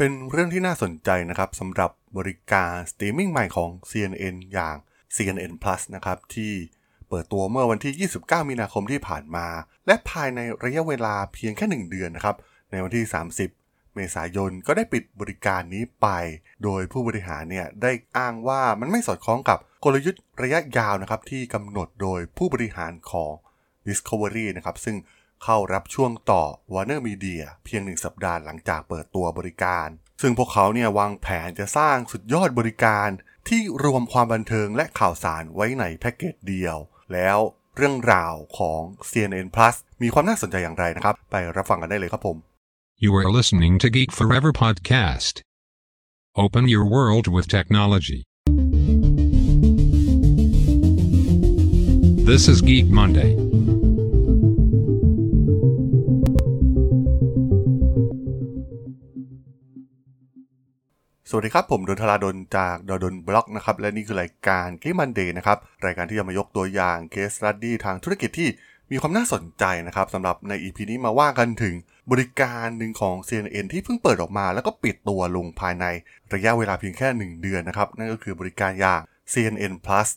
เป็นเรื่องที่น่าสนใจนะครับสำหรับบริการสตรีมมิ่งใหม่ของ CNN อย่าง CNN Plus นะครับที่เปิดตัวเมื่อวันที่ 29 มีนาคมที่ผ่านมา และภายในระยะเวลาเพียงแค่ 1 เดือนนะครับ ในวันที่ 30 เมษายนก็ได้ปิดบริการนี้ไป โดยผู้บริหารเนี่ยได้อ้างว่ามันไม่สอดคล้องกับกลยุทธ์ระยะยาวนะครับที่กำหนดโดยผู้บริหารของ Discovery นะครับซึ่ง เข้ารับช่วงต่อ Warner Media เพียงหนึ่งสัปดาห์หลังจากเปิดตัวบริการ ซึ่งพวกเขาเนี่ยวางแผนจะสร้างสุดยอดบริการ ที่รวมความบันเทิงและข่าวสารไว้ในแพ็กเกจเดียว แล้วเรื่องราวของ CNN Plus มีความน่าสนใจอย่างไรนะครับ ไปรับฟังกันได้เลยครับผม You are listening to Geek Forever podcast. Open your world with technology. This is Geek Monday. สวัสดีครับ ผมด.ดล ธราดลจาก ด.ดล็อกนะครับ และนี่คือรายการ Geek Monday นะครับ รายการที่จะมายกตัวอย่างเคส e ั u ดี้ทางธุรกิจที่มีความน่าสนใจนะครับสำหรับใน EP นี้มาว่ากันถึงบริการหนึ่งของ CNN ที่เพิ่งเปิดออกมา แล้วก็ปิดตัวลงภายในระยะเวลาเพียงแค่ 1 เดือนนะครับ นั่นก็คือบริการอย่าง CNN Plus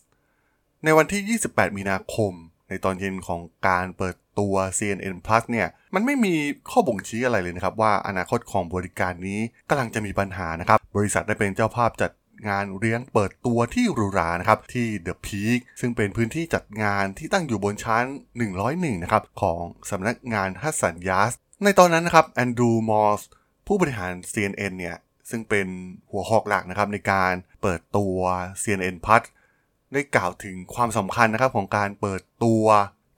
ในวันที่ 28 มีนาคม ในตอนเย็นของการเปิดตัว CNN Plus เนี่ยมันไม่มีข้อบ่งชี้อะไรเลยนะครับว่าอนาคตของบริการนี้กำลังจะมีปัญหานะครับ บริษัทได้เป็นเจ้าภาพจัดงานเลี้ยงเปิดตัวที่หรูหรานะครับที่ The Peak ซึ่งเป็นพื้นที่จัดงานที่ตั้งอยู่บนชั้น 101 นะครับของสำนักงานฮัสสันยัสในตอนนั้นนะครับแอนดรูมอสผู้บริหาร CNN เนี่ยซึ่งเป็นหัวหอกหลักนะครับในการเปิดตัว CNN Plus ได้กล่าวถึงความสำคัญนะครับของการเปิดตัว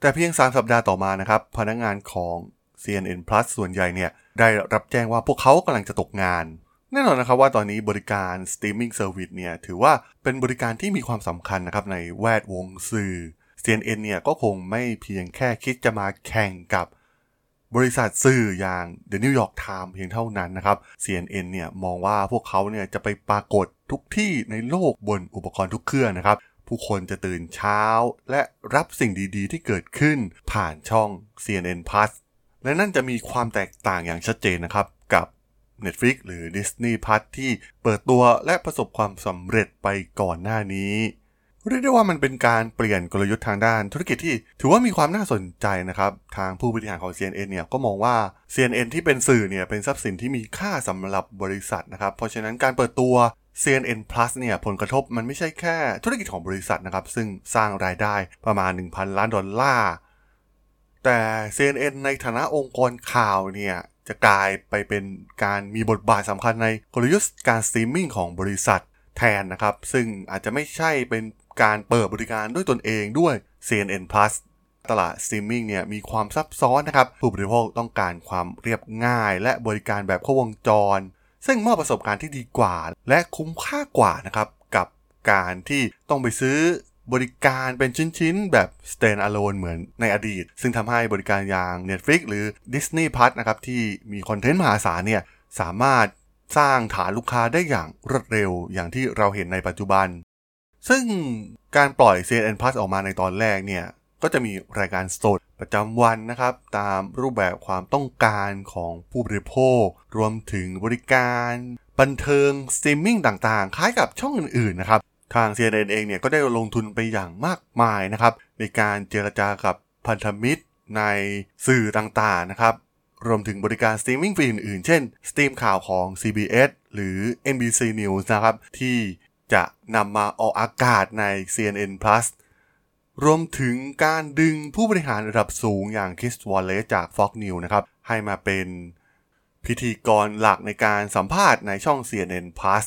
แต่เพียง 3 สัปดาห์ต่อมานะครับพนักงงานของ CNN Plus ส่วนใหญ่เนี่ยได้รับแจ้งว่าพวกเขากำลังจะตกงาน แน่นอนนะครับว่าตอนนี้บริการ Streaming Service เนี่ยถือว่าเป็นบริการที่มีความสำคัญนะครับในแวดวงสื่อ CNN เนี่ยก็คงไม่เพียงแค่คิดจะมาแข่งกับบริษัทสื่ออย่าง The New York Times เพียงเท่านั้นนะครับ CNN เนี่ยมองว่าพวกเขาเนี่ยจะไปปรากฏทุกที่ในโลกบนอุปกรณ์ทุกเครื่องนะครับ ผู้คนจะตื่นเช้าและรับสิ่งดีๆ ที่เกิดขึ้นผ่านช่อง CNN Plus และนั่นจะมีความแตกต่างอย่างชัดเจนนะครับกับ Netflix หรือ Disney Plus ที่เปิดตัวและประสบความสำเร็จไปก่อนหน้านี้ เรียกได้ว่ามันเป็นการเปลี่ยนกลยุทธ์ทางด้าน ธุรกิจที่ถือว่ามีความน่าสนใจนะครับ ทางผู้บริหารของ CNN เนี่ยก็มองว่า CNN ที่เป็นสื่อเนี่ยเป็นทรัพย์สินที่มีค่าสำหรับบริษัทนะครับ เพราะฉะนั้นการเปิดตัว CNN Plus เนี่ยผลกระทบมันไม่ใช่แค่ธุรกิจของบริษัทนะครับ ซึ่งสร้างรายได้ประมาณ 1,000 ล้านดอลลาร์แต่ CNN ในฐานะองค์กรข่าวเนี่ย จะกลายไปเป็นการมีบทบาทสำคัญในกลยุทธ์การสตรีมมิ่งของบริษัทแทนนะครับ ซึ่งอาจจะไม่ใช่เป็นการเปิดบริการด้วยตนเองด้วย CNN Plus ตลาดสตรีมมิ่งเนี่ยมีความซับซ้อนนะครับ ผู้บริโภคต้องการความเรียบง่าย และบริการแบบครบวงจร ซึ่งมอบประสบการณ์ที่ดีกว่า และคุ้มค่ากว่านะครับ กับการที่ต้องไปซื้อ บริการเป็นชิ้นๆ แบบ stand alone เหมือนในอดีต ซึ่งทำให้บริการอย่าง Netflix หรือ Disney Plus นะครับ ที่มีคอนเทนต์มหาศาลเนี่ย สามารถสร้างฐานลูกค้าได้อย่างรวดเร็วอย่างที่เราเห็นในปัจจุบัน ซึ่งการปล่อย CNN Plus ออกมาในตอนแรกเนี่ย ก็จะมีรายการสดประจำวันนะครับ ตามรูปแบบความต้องการของผู้บริโภค รวมถึงบริการ บันเทิงสตรีมมิ่งต่างๆ คล้ายกับช่องอื่นๆนะครับ ทาง CNN เองเนี่ยก็ได้ลงทุนไปอย่างมากมายนะครับ ในการเจรจากับพันธมิตรในสื่อต่างๆนะครับ รวมถึงบริการสตรีมมิ่งฟรีอื่นๆ เช่นสตรีมข่าวของ CBS หรือ NBC News นะครับ ที่จะนำมาออกอากาศใน CNN Plus รวมถึงการดึงผู้บริหารระดับสูงอย่าง Chris Wallace จาก Fox News นะครับ ให้มาเป็นพิธีกรหลักในการสัมภาษณ์ในช่อง CNN Plus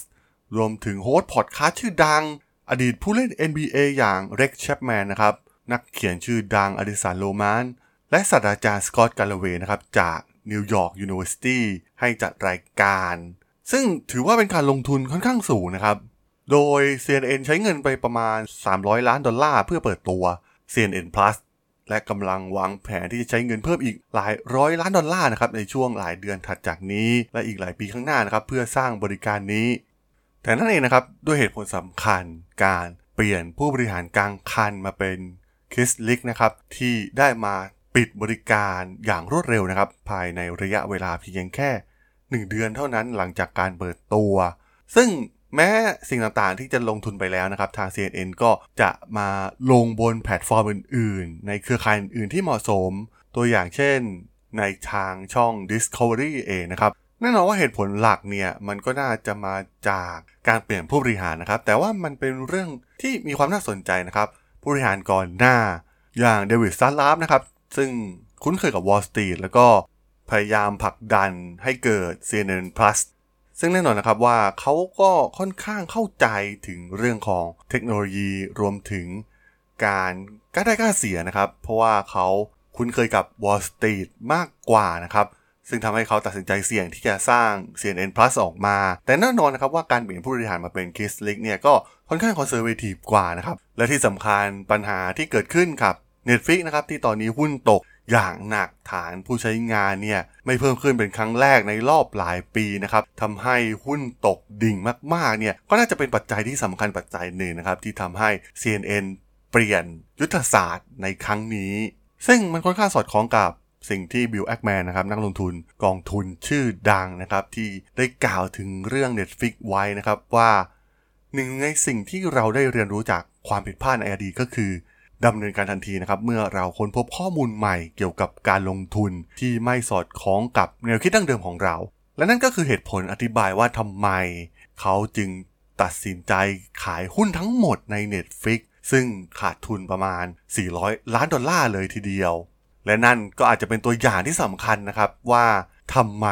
รวมถึง host พอดคาสต์ชื่อดัง อดีตผู้เล่น NBA อย่าง Rex Chapman นะครับ นักเขียนชื่อดัง Alison Roman และศาสตราจารย์ Scott Galloway นะครับ จากNew York University ให้จัดรายการ ซึ่งถือว่าเป็นการลงทุนค่อนข้างสูงนะครับ โดย CNN ใช้เงินไปประมาณ 300 ล้านดอลลาร์เพื่อเปิดตัว CNN Plus และกำลังวางแผนที่จะใช้เงินเพิ่มอีกหลายร้อยล้านดอลลาร์นะครับในช่วงหลายเดือนถัดจากนี้ และอีกหลายปีข้างหน้านะครับเพื่อสร้างบริการนี้ แต่นั่นเองนะครับด้วยเหตุผลสำคัญการเปลี่ยนผู้บริหารกลางคันมาเป็นคิสลิกนะครับที่ได้มาปิดบริการอย่างรวดเร็วนะครับ ภายในระยะเวลาเพียงแค่ 1 เดือนเท่านั้นหลังจากการเปิดตัว ซึ่งแม้สิ่งต่างๆที่จะลงทุนไปแล้วนะครับ ทาง CNN ก็จะมาลงบนแพลตฟอร์มอื่น ๆ ในเครือข่ายอื่น ๆ ที่เหมาะสม ตัวอย่างเช่นในทางช่อง Discovery เองนะครับ แน่นอนว่าเหตุผลหลักเนี่ยมันก็น่าจะมาจากการเปลี่ยนผู้บริหารนะครับ แต่ว่ามันเป็นเรื่องที่มีความน่าสนใจนะครับผู้บริหารก่อนหน้า อย่างเดวิดซัลลาฟนะครับ ซึ่งคุ้นเคยกับ Wall Street แล้วก็พยายามผลักดันให้เกิด CNN Plus ซึ่งแน่นอนนะครับว่าเขาก็ค่อนข้างเข้าใจถึงเรื่องของเทคโนโลยีรวมถึงการกล้าได้กล้าเสียนะครับ เพราะว่าเขาคุ้นเคยกับ Wall Street มากกว่านะครับ ซึ่งทำให้เขาตัดสินใจเสี่ยงที่จะสร้าง CNN Plus ออกมา แต่แน่นอนนะครับว่าการเปลี่ยนผู้บริหารมาเป็นคิสลิกเนี่ยก็ค่อนข้าง conservative กว่านะครับ และที่สำคัญปัญหาที่เกิดขึ้นครับ Netflix นะครับที่ตอนนี้หุ้นตกอย่างหนักฐานผู้ใช้งานเนี่ยไม่เพิ่มขึ้นเป็นครั้งแรกในรอบหลายปีนะครับทำให้หุ้นตกดิ่งมากๆเนี่ยก็น่าจะเป็นปัจจัยที่สำคัญปัจจัยหนึ่งนะครับที่ทำให้ CNN เปลี่ยนยุทธศาสตร์ในครั้งนี้ ซึ่งมันค่อนข้างสอดคล้องกับ สิ่งที่ Bill Ackman นะครับนักลงทุนกองทุนชื่อดังนะครับ ที่ได้กล่าวถึงเรื่อง Netflix ไว้นะครับว่าหนึ่งในสิ่งที่เราได้เรียนรู้จากความผิดพลาดในอดีตก็คือดำเนินการทันทีนะครับ เมื่อเราค้นพบข้อมูลใหม่เกี่ยวกับการลงทุนที่ไม่สอดคล้องกับแนวคิดดั้งเดิมของเรา และนั่นก็คือเหตุผลอธิบายว่าทำไม เขาจึงตัดสินใจขายหุ้นทั้งหมดใน Netflix ซึ่งขาดทุนประมาณ 400 ล้านดอลลาร์เลยทีเดียว และนั่นก็อาจจะเป็นตัวอย่างที่สำคัญนะครับว่าทำไม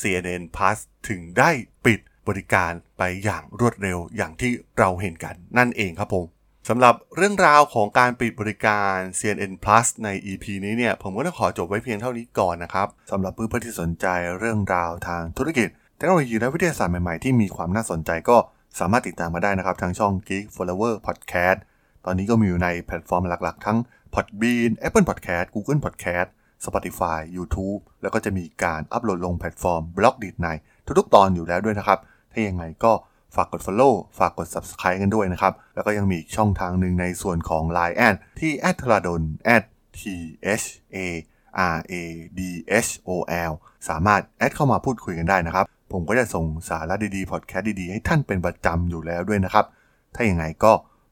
CNN Plus ถึงได้ปิดบริการไปอย่างรวดเร็วอย่างที่เราเห็นกันนั่นเองครับผมสำหรับเรื่องราวของการปิดบริการ CNN Plus ใน EP นี้เนี่ย ผมก็ต้องขอจบไว้เพียงเท่านี้ก่อนนะครับสำหรับเพื่อนๆที่สนใจเรื่องราวทางธุรกิจเทคโนโลยีและวิทยาศาสตร์ใหม่ๆ ที่มีความน่าสนใจก็สามารถติดตามมาได้นะครับ ทางช่อง Geek Flower Podcast ตอนนี้ก็มีอยู่ในแพลตฟอร์มหลักๆ ทั้ง Podbean Apple Podcast Google Podcast Spotify YouTube แล้วก็จะมีการอัปโหลดลงแพลตฟอร์ม Blockdit ในทุกๆ ตอนอยู่แล้วด้วยนะครับ ถ้ายังไงก็ฝากกด Follow ฝากกด Subscribe กันด้วยนะครับ แล้วก็ยังมีช่องทางหนึ่งในส่วนของ Line แอดที่ แอดธราดล t h a r a d h o l สามารถแอดเข้ามาพูดคุยกันได้นะครับ ผมก็จะส่งสาระดีๆ พอดแคสต์ดีๆ ให้ท่านเป็นประจำอยู่แล้วด้วยนะครับ ถ้าอย่างไงก็